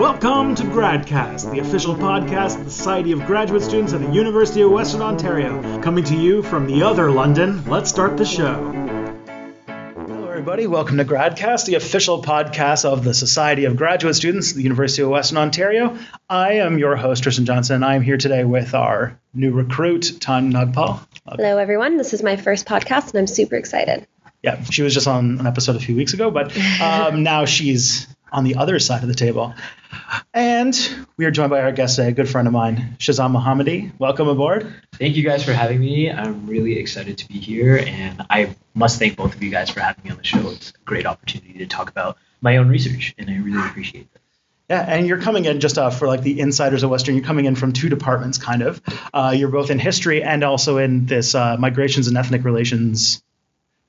Welcome to GradCast, the official podcast of the Society of Graduate Students at the University of Western Ontario. Coming to you from the other London, let's start the show. Hello, everybody. Welcome to GradCast, the official podcast of the Society of Graduate Students at the University of Western Ontario. I am your host, Tristan Johnson, and I am here today with our new recruit, Tanya Nagpal. Hello, everyone. This is my first podcast, and I'm super excited. Yeah, she was just on an episode a few weeks ago, but um, now she's on the other side of the table. And we are joined by our guest today, a good friend of mine, Shezan Muhammedi. Welcome aboard. Thank you guys for having me. I'm really excited to be here, and I must thank both of you guys for having me on the show. It's a great opportunity to talk about my own research, and I really appreciate it. Yeah, and you're coming in just uh, for like the insiders of Western. You're coming in from two departments, kind of. Uh, you're both in history and also in this uh, migrations and ethnic relations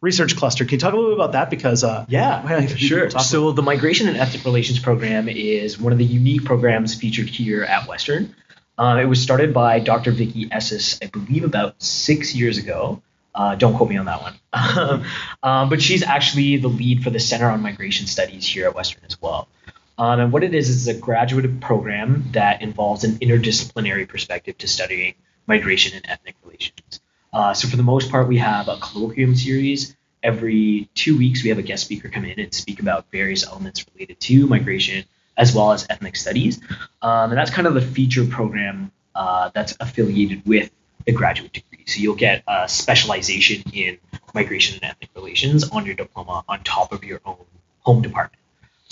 research cluster. Can you talk a little bit about that? Because uh, Yeah, well, sure. So the Migration and Ethnic Relations program is one of the unique programs featured here at Western. Uh, it was started by Dr. Vicky Esses, I believe, about six years ago. Uh, don't quote me on that one. um, but she's actually the lead for the Center on Migration Studies here at Western as well. Um, and what it is is a graduate program that involves an interdisciplinary perspective to studying migration and ethnic relations. Uh, so for the most part, we have a colloquium series. Every two weeks, we have a guest speaker come in and speak about various elements related to migration as well as ethnic studies. Um, and that's kind of the feature program uh, that's affiliated with the graduate degree. So you'll get a specialization in migration and ethnic relations on your diploma on top of your own home department.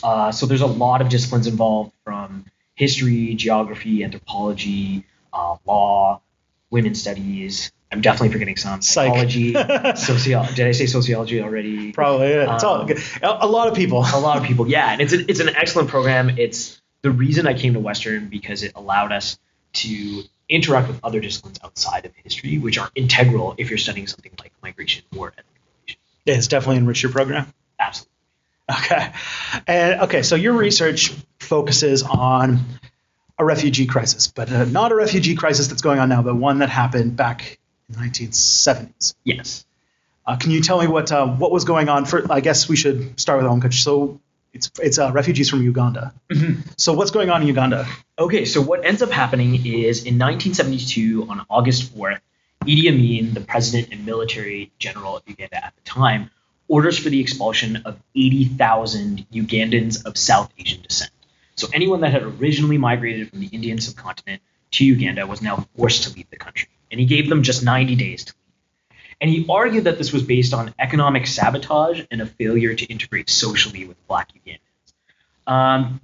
Uh, so there's a lot of disciplines involved from history, geography, anthropology, uh, law, women's studies. I'm definitely forgetting some. Psychology, sociology. Did I say sociology already? Probably, yeah, it's Um. A, lot of people. a lot of people yeah and it's, a, it's an excellent program it's the reason i came to western because it allowed us to interact with other disciplines outside of history which are integral if you're studying something like migration or ethnic relations Yeah, it's definitely enriched your program. absolutely Okay. And okay, so your research focuses on a refugee crisis, but uh, not a refugee crisis that's going on now, but one that happened back 1970s. yes Uh, can you tell me what uh, what was going on? For I guess we should start with home country. So it's it's uh, refugees from Uganda. So what's going on in Uganda? Okay, so what ends up happening is in 1972, on August 4th, Idi Amin, the president and military general of Uganda at the time, orders for the expulsion of 80,000 Ugandans of South Asian descent. So anyone that had originally migrated from the Indian subcontinent to Uganda was now forced to leave the country. And he gave them just 90 days to leave. And he argued that this was based on economic sabotage and a failure to integrate socially with black Ugandans. Um,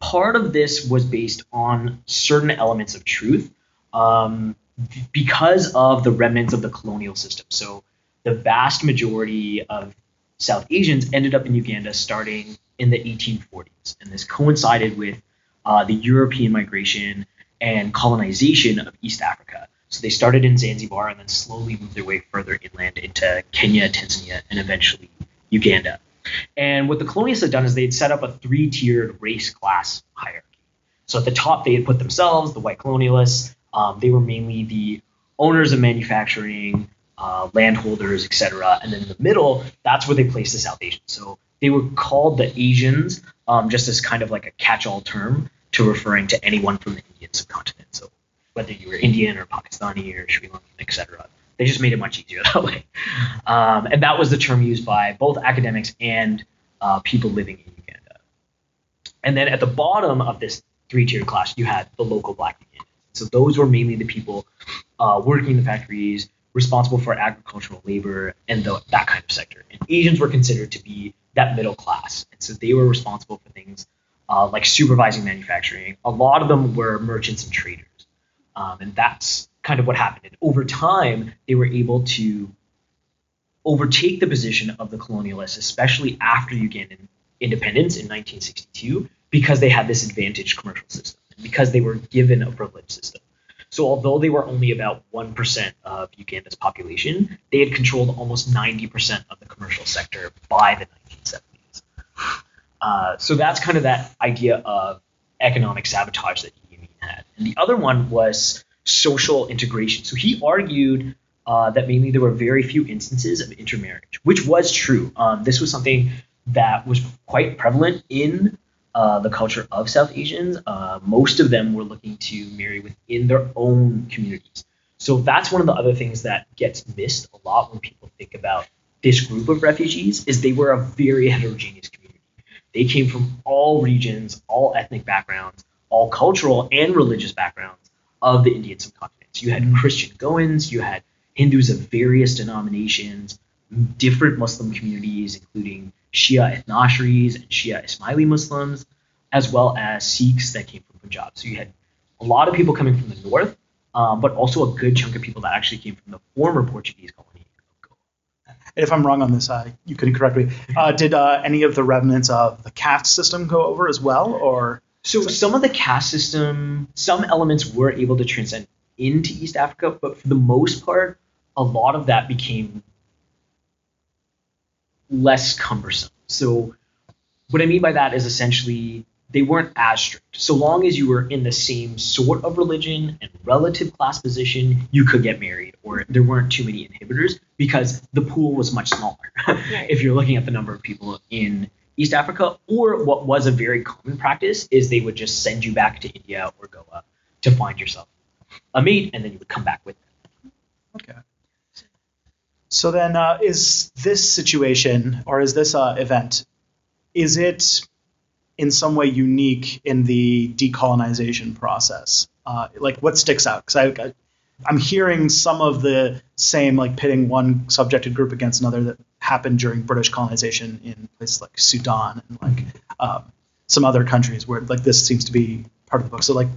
part of this was based on certain elements of truth um, because of the remnants of the colonial system. So the vast majority of South Asians ended up in Uganda starting in the 1840s, and this coincided with uh, the European migration and colonization of East Africa. So they started in Zanzibar and then slowly moved their way further inland into Kenya, Tanzania, and eventually Uganda. And what the colonists had done is they had set up a three-tiered race class hierarchy. So at the top, they had put themselves, the white colonialists. Um, they were mainly the owners of manufacturing, uh, landholders, etc. And then in the middle, that's where they placed the South Asians. So they were called the Asians, um, just as kind of like a catch-all term to referring to anyone from the Indian subcontinent. So whether you were Indian or Pakistani or Sri Lankan, etc. They just made it much easier that way. Um, and that was the term used by both academics and uh, people living in Uganda. And then at the bottom of this three-tiered class, you had the local black Ugandans. So those were mainly the people uh, working in the factories, responsible for agricultural labor and the, that kind of sector. And Asians were considered to be that middle class, and so they were responsible for things uh, like supervising manufacturing. A lot of them were merchants and traders, um, and that's kind of what happened. And over time, they were able to overtake the position of the colonialists, especially after Ugandan independence in 1962, because they had this advantaged commercial system, because they were given a privileged system. So although they were only about 1% of Uganda's population, they had controlled almost 90% of the commercial sector by the 1970s. Uh, so that's kind of that idea of economic sabotage that had. And the other one was social integration. So he argued uh, that mainly there were very few instances of intermarriage, which was true. Um, this was something that was quite prevalent in uh, the culture of South Asians, uh, most of them were looking to marry within their own communities. So that's one of the other things that gets missed a lot when people think about this group of refugees is they were a very heterogeneous community. They came from all regions, all ethnic backgrounds, all cultural and religious backgrounds of the Indian subcontinent. You had Christian Goans, you had Hindus of various denominations, different Muslim communities, including Shia Ithna'asheris and Shia Ismaili Muslims, as well as Sikhs that came from Punjab. So you had a lot of people coming from the north, um, but also a good chunk of people that actually came from the former Portuguese colony. And if I'm wrong on this, uh, you can correct me. Uh, did uh, any of the remnants of the caste system go over as well, or? So some of the caste system, some elements were able to transcend into East Africa, but for the most part, a lot of that became less cumbersome. So what I mean by that is essentially they weren't as strict. So long as you were in the same sort of religion and relative class position, you could get married, or there weren't too many inhibitors because the pool was much smaller. Right. if you're looking at the number of people in East Africa, or what was a very common practice is they would just send you back to India or Goa to find yourself a mate, and then you would come back with them. Okay. So then, uh, is this situation or is this uh, event, is it in some way unique in the decolonization process? Uh, like, what sticks out? Because I, I, I'm hearing some of the same, like pitting one subjected group against another that happened during British colonization in places like Sudan and like um, some other countries where like this seems to be part of the book. So like,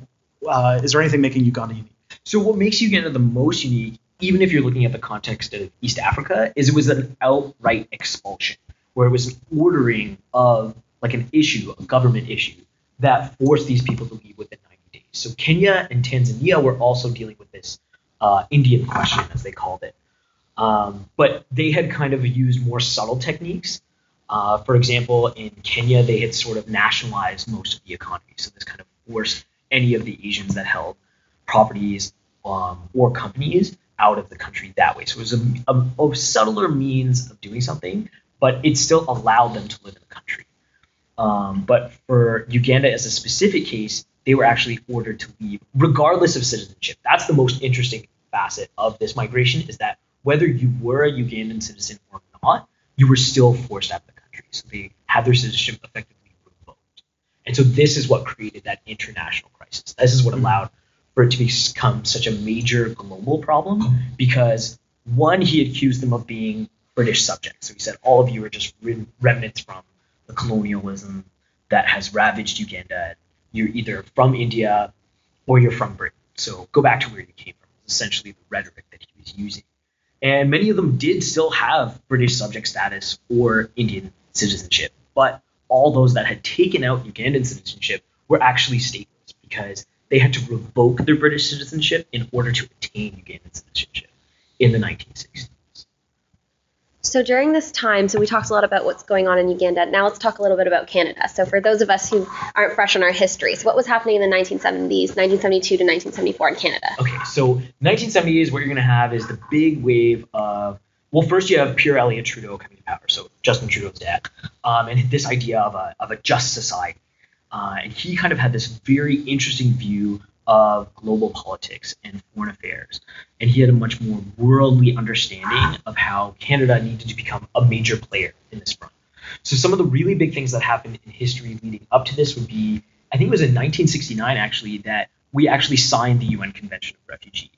uh, is there anything making Uganda unique? So what makes Uganda the most unique even if you're looking at the context of East Africa, is it was an outright expulsion, where it was an ordering of like an issue, a government issue, that forced these people to leave within 90 days. So Kenya and Tanzania were also dealing with this uh, Indian question, as they called it. Um, but they had kind of used more subtle techniques. Uh, for example, in Kenya, they had sort of nationalized most of the economy. So this kind of forced any of the Asians that held properties um, or companies out of the country that way. So it was a, a, a, subtler means of doing something, but it still allowed them to live in the country. Um, but for Uganda as a specific case, they were actually ordered to leave regardless of citizenship. That's the most interesting facet of this migration is that whether you were a Ugandan citizen or not, you were still forced out of the country. So they had their citizenship effectively revoked. And so this is what created that international crisis. This is what mm-hmm. allowed for it to become such a major global problem because one, he accused them of being British subjects. So he said all of you are just remnants from the colonialism that has ravaged Uganda. You're either from India or you're from Britain. So go back to where you came from. Essentially, the rhetoric that he was using. And many of them did still have British subject status or Indian citizenship, but all those that had taken out Ugandan citizenship were actually stateless because they had to revoke their British citizenship in order to attain Ugandan citizenship in the 1960s. So during this time, so we talked a lot about what's going on in Uganda. Now let's talk a little bit about Canada. So for those of us who aren't fresh on our history, so what was happening in the 1970s, 1972 to 1974 in Canada? Okay, so 1970s, what you're going to have is the big wave of well, first you have Pierre Elliott Trudeau coming to power, so Justin Trudeau's dad, um, and this idea of a, of a just society. Uh, and he kind of had this very interesting view of global politics and foreign affairs. And he had a much more worldly understanding of how Canada needed to become a major player in this front. So some of the really big things that happened in history leading up to this would be, I think it was in 1969 actually, that we actually signed the UN Convention of Refugees.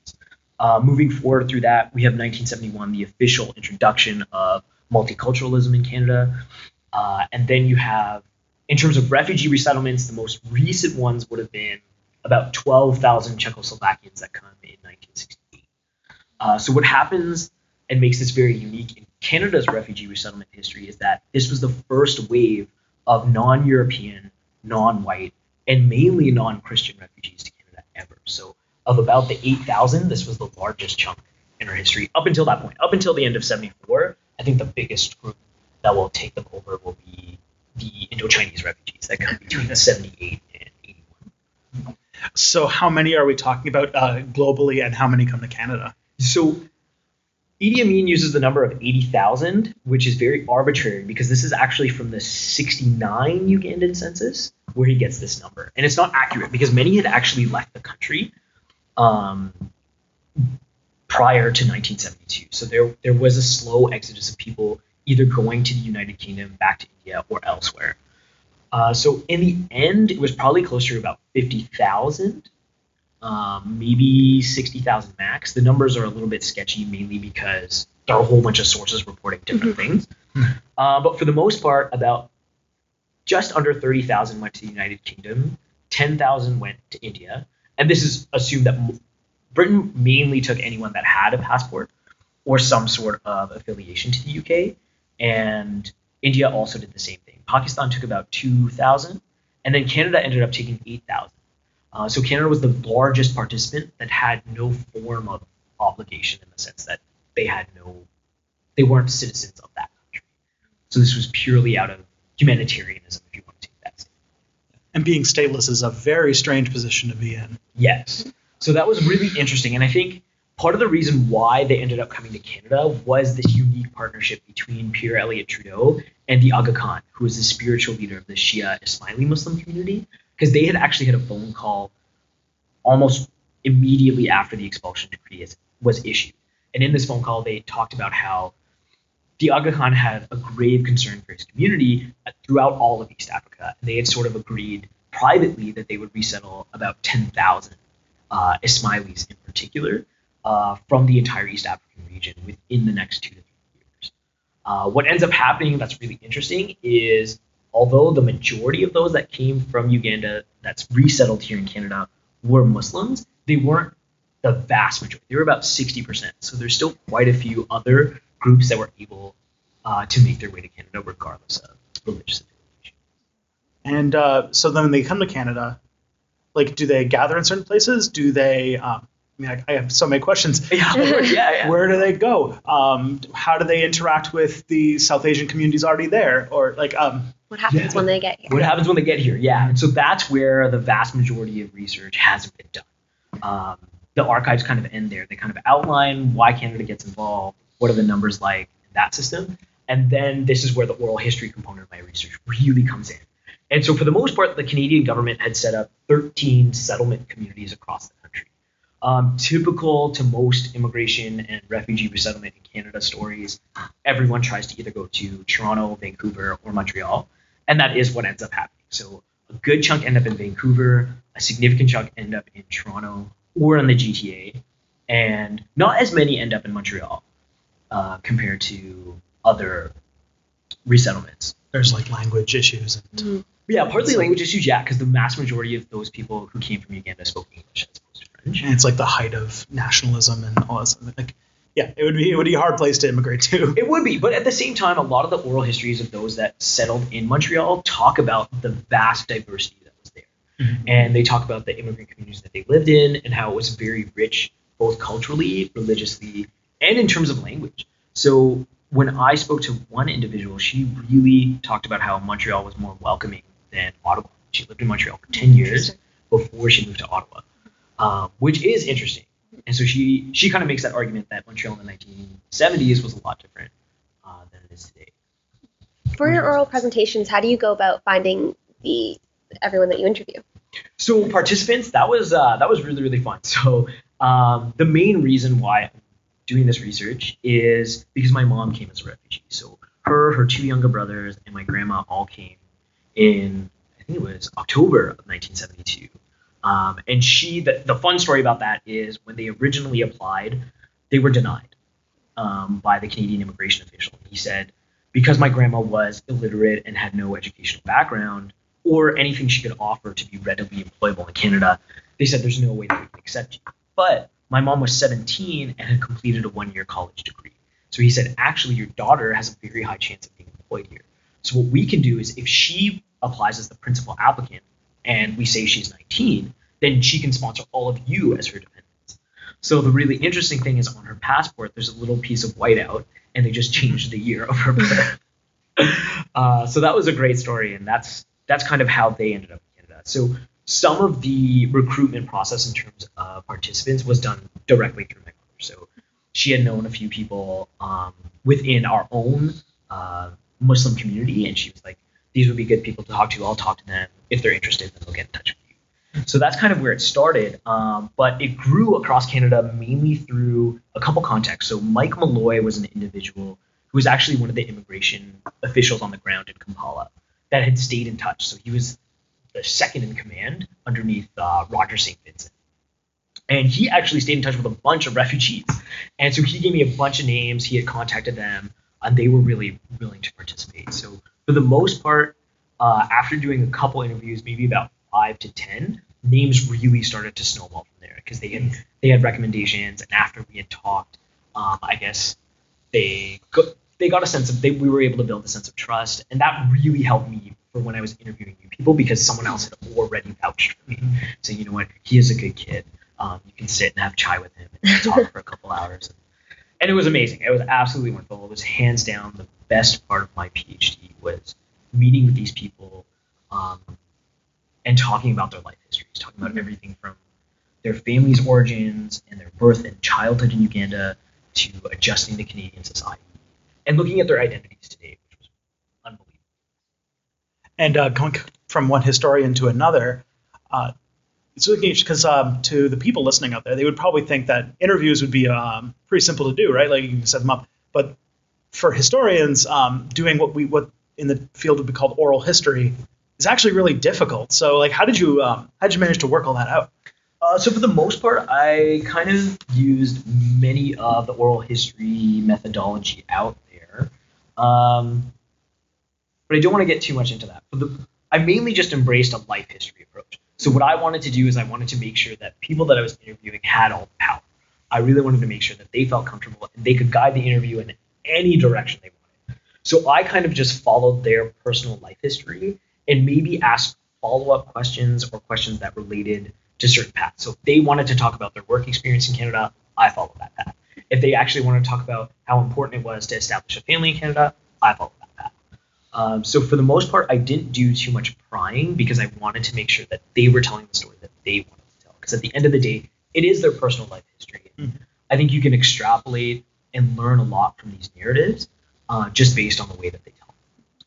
Uh, moving forward through that, we have 1971, the official introduction of multiculturalism in Canada. Uh, and then you have in terms of refugee resettlements, the most recent ones would have been about 12,000 Czechoslovakians that come in 1968. Uh, so what happens and makes this very unique in Canada's refugee resettlement history is that this was the first wave of non-European, non-white, and mainly non-Christian refugees to Canada ever. So of about the 8,000, this was the largest chunk in our history up until that point. Up until the end of 74, I think the biggest group that will take them over will be the Indo-Chinese refugees that come between 78 and 81. So how many are we talking about uh, globally, and how many come to Canada? So Idi Amin uses the number of 80,000, which is very arbitrary because this is actually from the 69 Ugandan census. where he gets this number, and it's not accurate because many had actually left the country um, prior to 1972. So there there was a slow exodus of people either going to the United Kingdom, back to India, or elsewhere. Uh, so in the end, it was probably closer to about 50,000, um, maybe 60,000 max. The numbers are a little bit sketchy, mainly because there are a whole bunch of sources reporting different things. Uh, but for the most part, about just under 30,000 went to the United Kingdom, 10,000 went to India, and this is assumed that Britain mainly took anyone that had a passport or some sort of affiliation to the UK, and India also did the same thing. Pakistan took about 2,000, and then Canada ended up taking 8,000. Uh, so Canada was the largest participant that had no form of obligation in the sense that they had no, they weren't citizens of that country. So this was purely out of humanitarianism, if you want to take that. And being stateless is a very strange position to be in. Yes. So that was really interesting. And I think part of the reason why they ended up coming to Canada was this unique partnership between Pierre Elliott Trudeau and the Aga Khan, who was the spiritual leader of the Shia Ismaili Muslim community, because they had actually had a phone call almost immediately after the expulsion decree was issued. And in this phone call, they talked about how the Aga Khan had a grave concern for his community throughout all of East Africa. And they had sort of agreed privately that they would resettle about 10,000 uh, Ismailis in particular uh, from the entire East African region within the next two to three years. Uh, what ends up happening that's really interesting is although the majority of those that came from Uganda that's resettled here in Canada were Muslims, they weren't the vast majority. They were about 60%. So there's still quite a few other groups that were able uh, to make their way to Canada regardless of religious affiliation. And uh, so then when they come to Canada, like, do they gather in certain places? Do they? Um, I mean, I, I have so many questions. Yeah, yeah, yeah. Where do they go? Um, how do they interact with the South Asian communities already there? Or like, um, What happens Yeah. when they get here? What happens when they get here? Yeah, and so that's where the vast majority of research hasn't been done. Um, the archives kind of end there. They kind of outline why Canada gets involved, what are the numbers like in that system, and then this is where the oral history component of my research really comes in. And so, for the most part, the Canadian government had set up 13 settlement communities across the country. Um, typical to most immigration and refugee resettlement in Canada stories, everyone tries to either go to Toronto, Vancouver, or Montreal, and that is what ends up happening. So a good chunk end up in Vancouver, a significant chunk end up in Toronto or in the GTA, and not as many end up in Montreal uh, compared to other resettlements. there's like language issues. And, Mhm. Yeah, partly language issues, yeah, because the vast majority of those people who came from Uganda spoke English as opposed to French. And it's like the height of nationalism and all. Stuff. Like, yeah, it would be it would be a hard place to immigrate to. It would be, but at the same time, a lot of the oral histories of those that settled in Montreal talk about the vast diversity that was there. Mm-hmm. And they talk about the immigrant communities that they lived in and how it was very rich, both culturally, religiously, and in terms of language. So when I spoke to one individual, she really talked about how Montreal was more welcoming than Ottawa. She lived in Montreal for 10 years before she moved to Ottawa, um, which is interesting. And so she she kind of makes that argument that Montreal in the 1970s was a lot different uh, than it is today. For your oral presentations, how do you go about finding the everyone that you interview? So participants, that was uh, that was really really fun. So um, the main reason why I'm doing this research is because my mom came as a refugee. So her, her two younger brothers, and my grandma all came in I think it was October of 1972. Um, and she, the, the fun story about that is when they originally applied, they were denied um, by the Canadian immigration official. He said because my grandma was illiterate and had no educational background or anything she could offer to be readily employable in Canada, they said there's no way they would accept you. But my mom was 17 and had completed a one year college degree. So he said, actually, your daughter has a very high chance of being employed here. So what we can do is if she applies as the principal applicant and we say she's 19, then she can sponsor all of you as her dependents. So the really interesting thing is on her passport, there's a little piece of whiteout, and they just changed the year of her birth. uh, so that was a great story, and that's that's kind of how they ended up in Canada. So some of the recruitment process in terms of participants was done directly through my mother. So she had known a few people um, within our own uh, Muslim community, and she was like, these would be good people to talk to. I'll talk to them. If they're interested, then they'll get in touch with you. So that's kind of where it started. Um, but it grew across Canada mainly through a couple contexts. So Mike Molloy was an individual who was actually one of the immigration officials on the ground in Kampala that had stayed in touch. So he was the second in command underneath uh, Roger St. Vincent. And he actually stayed in touch with a bunch of refugees. And so he gave me a bunch of names. He had contacted them, and they were really willing to participate. So for the most part, uh, after doing a couple interviews, maybe about five to ten, names really started to snowball from there because they had they had recommendations, and after we had talked, um, I guess they got, they got a sense of they we were able to build a sense of trust, and that really helped me for when I was interviewing new people because someone else had already vouched for me, saying, you know what, he is a good kid. Um, you can sit and have chai with him and talk for a couple hours. And it was amazing. It was absolutely wonderful. It was hands down the best part of my PhD was meeting with these people um, and talking about their life histories, talking about everything from their family's origins and their birth and childhood in Uganda to adjusting to Canadian society and looking at their identities today, which was unbelievable. And uh, going from one historian to another, uh, it's really because um, to the people listening out there, they would probably think that interviews would be um, pretty simple to do, right? Like you can set them up. But for historians, um, doing what we what in the field would be called oral history is actually really difficult. So, like, how did you um, how did you manage to work all that out? Uh, so for the most part, I kind of used many of the oral history methodology out there, um, but I don't want to get too much into that. The, I mainly just embraced a life history approach. So what I wanted to do is I wanted to make sure that people that I was interviewing had all the power. I really wanted to make sure that they felt comfortable and they could guide the interview in any direction they wanted. So I kind of just followed their personal life history and maybe asked follow-up questions or questions that related to certain paths. So if they wanted to talk about their work experience in Canada, I followed that path. If they actually wanted to talk about how important it was to establish a family in Canada, I followed that. Um, so for the most part, I didn't do too much prying because I wanted to make sure that they were telling the story that they wanted to tell. Because at the end of the day, it is their personal life history. Mhm. I think you can extrapolate and learn a lot from these narratives uh, just based on the way that they tell. them.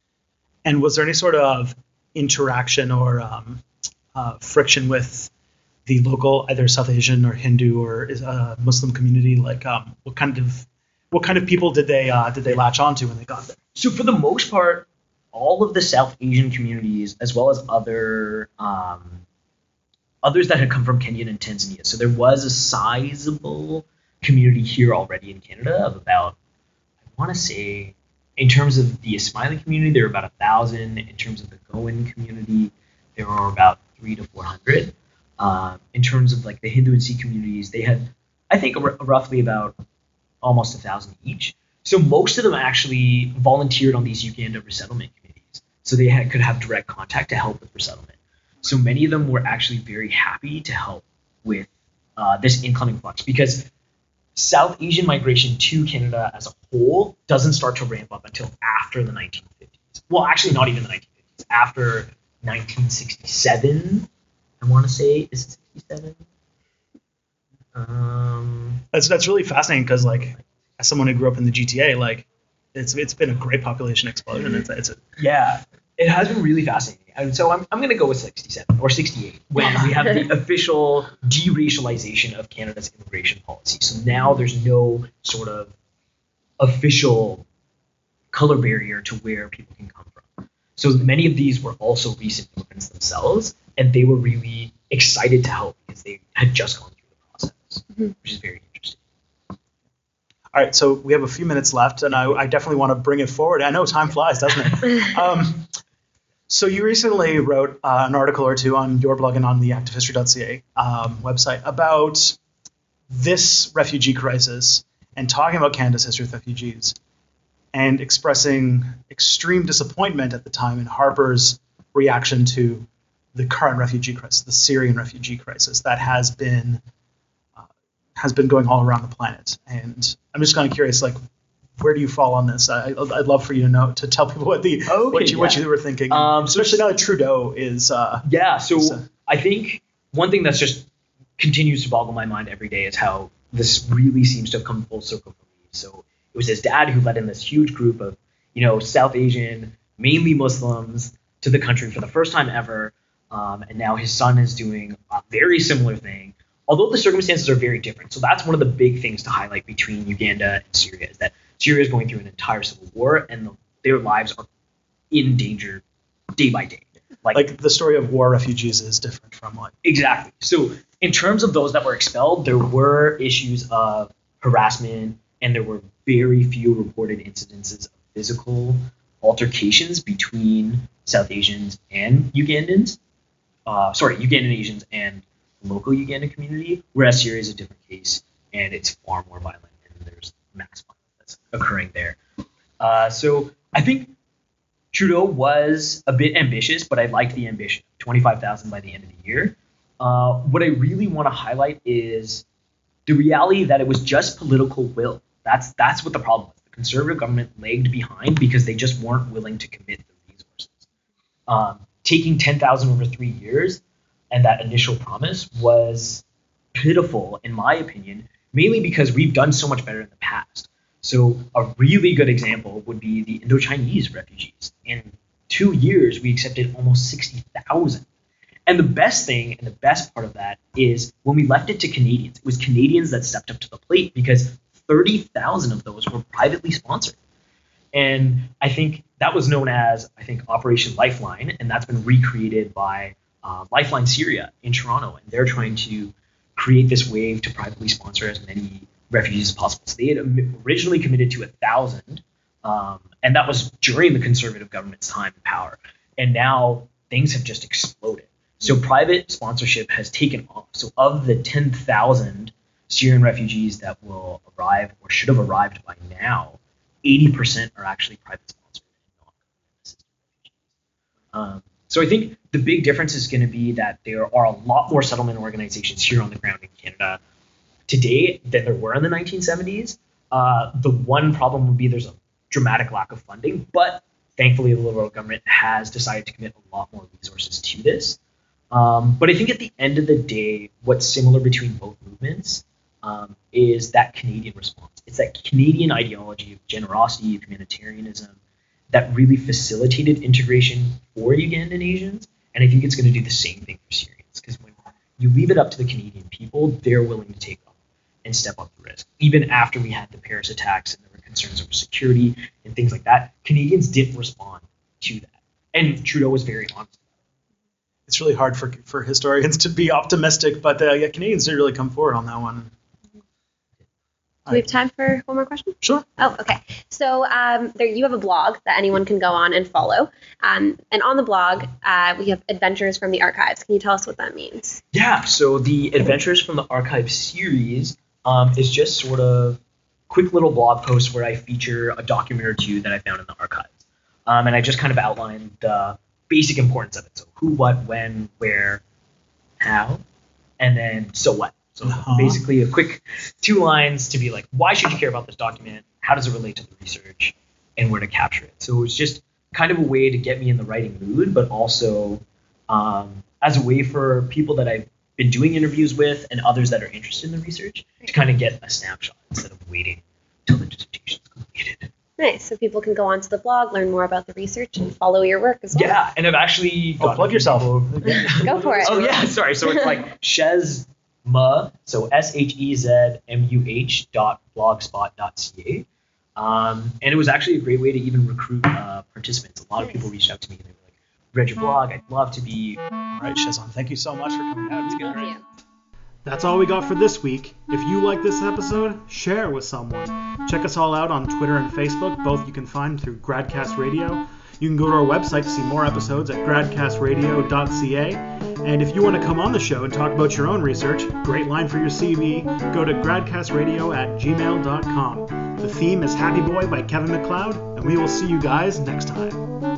And was there any sort of interaction or um, uh, friction with the local, either South Asian or Hindu or uh, Muslim community? Like, um, what kind of what kind of people did they uh, did they latch onto when they got there? So for the most part, all of the South Asian communities, as well as other um, others that had come from Kenya and Tanzania, so there was a sizable community here already in Canada of about, I want to say, in terms of the Ismaili community, there were about a thousand. In terms of the Goan community, there were about three to four hundred. Uh, in terms of like the Hindu and Sikh communities, they had, I think, r- roughly about almost a thousand each. So most of them actually volunteered on these Uganda resettlement so they had, could have direct contact to help with resettlement. So many of them were actually very happy to help with uh, this incoming flux because South Asian migration to Canada as a whole doesn't start to ramp up until after the 1950s. Well, actually, not even the 1950s. After 1967, I want to say, is it 67? Um, That's that's really fascinating because like as someone who grew up in the GTA, like it's it's been a great population explosion. It's it's a, Yeah, it has been really fascinating. And so I'm, I'm going to go with 67 or 68 when we have the official deracialization of Canada's immigration policy. So now there's no sort of official color barrier to where people can come from. So many of these were also recent immigrants themselves, and they were really excited to help because they had just gone through the process, Mhm. which is very interesting. all right. So we have a few minutes left, and I, I definitely want to bring it forward. I know time flies, doesn't it? Um, so you recently wrote uh, an article or two on your blog and on the activehistory.ca um, website about this refugee crisis and talking about Canada's history with refugees and expressing extreme disappointment at the time in Harper's reaction to the current refugee crisis, the Syrian refugee crisis that has been uh, has been going all around the planet. And I'm just kind of curious, like, where do you fall on this? I, I'd love for you to know to tell people what the what you what you were thinking, Um, so especially now that Trudeau is. Uh, Yeah, so So- I think one thing that's just continues to boggle my mind every day is how this really seems to have come full circle for me. So it was his dad who led in this huge group of, you know, South Asian, mainly Muslims, to the country for the first time ever, um, and now his son is doing a very similar thing. Although the circumstances are very different, so that's one of the big things to highlight between Uganda and Syria is that Syria is going through an entire civil war, and the, their lives are in danger day by day. Like, like the story of war refugees is different from what exactly. So in terms of those that were expelled, there were issues of harassment, and there were very few reported incidences of physical altercations between South Asians and Ugandans. Uh, sorry, Ugandan Asians and local Ugandan community, whereas Syria is a different case and it's far more violent and there's mass violence occurring there. Uh, so I think Trudeau was a bit ambitious, but I liked the ambition. 25,000 by the end of the year. Uh, what I really want to highlight is the reality that it was just political will. That's that's what the problem was. The conservative government lagged behind because they just weren't willing to commit the resources. Um, taking 10,000 over three years and that initial promise was pitiful, in my opinion, mainly because we've done so much better in the past. So a really good example would be the Indo-Chinese refugees. In two years, we accepted almost 60,000. And the best thing and the best part of that is when we left it to Canadians, it was Canadians that stepped up to the plate because 30,000 of those were privately sponsored. And I think that was known as, I think, Operation Lifeline, and that's been recreated by uh, Lifeline Syria in Toronto, and they're trying to create this wave to privately sponsor as many refugees as possible. So they had originally committed to a thousand, um, and that was during the conservative government's time in power. And now things have just exploded. So private sponsorship has taken off. So of the 10,000 Syrian refugees that will arrive or should have arrived by now, 80% are actually private sponsored um, so I think the big difference is going to be that there are a lot more settlement organizations here on the ground in Canada today than there were in the 1970s. Uh, the one problem would be there's a dramatic lack of funding, but thankfully the Liberal government has decided to commit a lot more resources to this. Um, but I think at the end of the day, what's similar between both movements um, is that Canadian response. It's that Canadian ideology of generosity, of humanitarianism, that really facilitated integration for Ugandan Asians. And I think it's going to do the same thing for Syrians because when you leave it up to the Canadian people, they're willing to take and step up the risk. Even after we had the Paris attacks and there were concerns over security and things like that, Canadians didn't respond to that. And Trudeau was very honest. It's really hard for, for historians to be optimistic, but uh, yeah, Canadians didn't really come forward on that one. Do we have time for one more question? Sure. Oh, okay. So um, there, you have a blog that anyone can go on and follow, um, and on the blog uh, we have adventures from the archives. Can you tell us what that means? Yeah. So the adventures from the archive series um, is just sort of quick little blog posts where I feature a document or two that I found in the archives, um, and I just kind of outline the basic importance of it. So who, what, when, where, how, and then so what. So uh-huh. basically, a quick two lines to be like, why should you care about this document? How does it relate to the research? And where to capture it. So it was just kind of a way to get me in the writing mood, but also um, as a way for people that I've been doing interviews with and others that are interested in the research to kind of get a snapshot instead of waiting till the dissertation is completed. Nice. So people can go onto the blog, learn more about the research, and follow your work as well. Yeah, and I've actually oh, plug yourself. go for it. Oh yeah, sorry. So it's like Shez Shezmuh, so S H E Z M U H dot blogspot dot ca. Um, and it was actually a great way to even recruit uh, participants. A lot of people reached out to me and they were like, read your hmm. blog. I'd love to be. All right, Shezan, thank you so much for coming out. It's good. Thank you. That's all we got for this week. If you like this episode, share it with someone. Check us all out on Twitter and Facebook. Both you can find through Gradcast Radio. You can go to our website to see more episodes at gradcastradio.ca. And if you want to come on the show and talk about your own research, great line for your CV, go to gradcastradio at gmail.com. The theme is Happy Boy by Kevin MacLeod, and we will see you guys next time.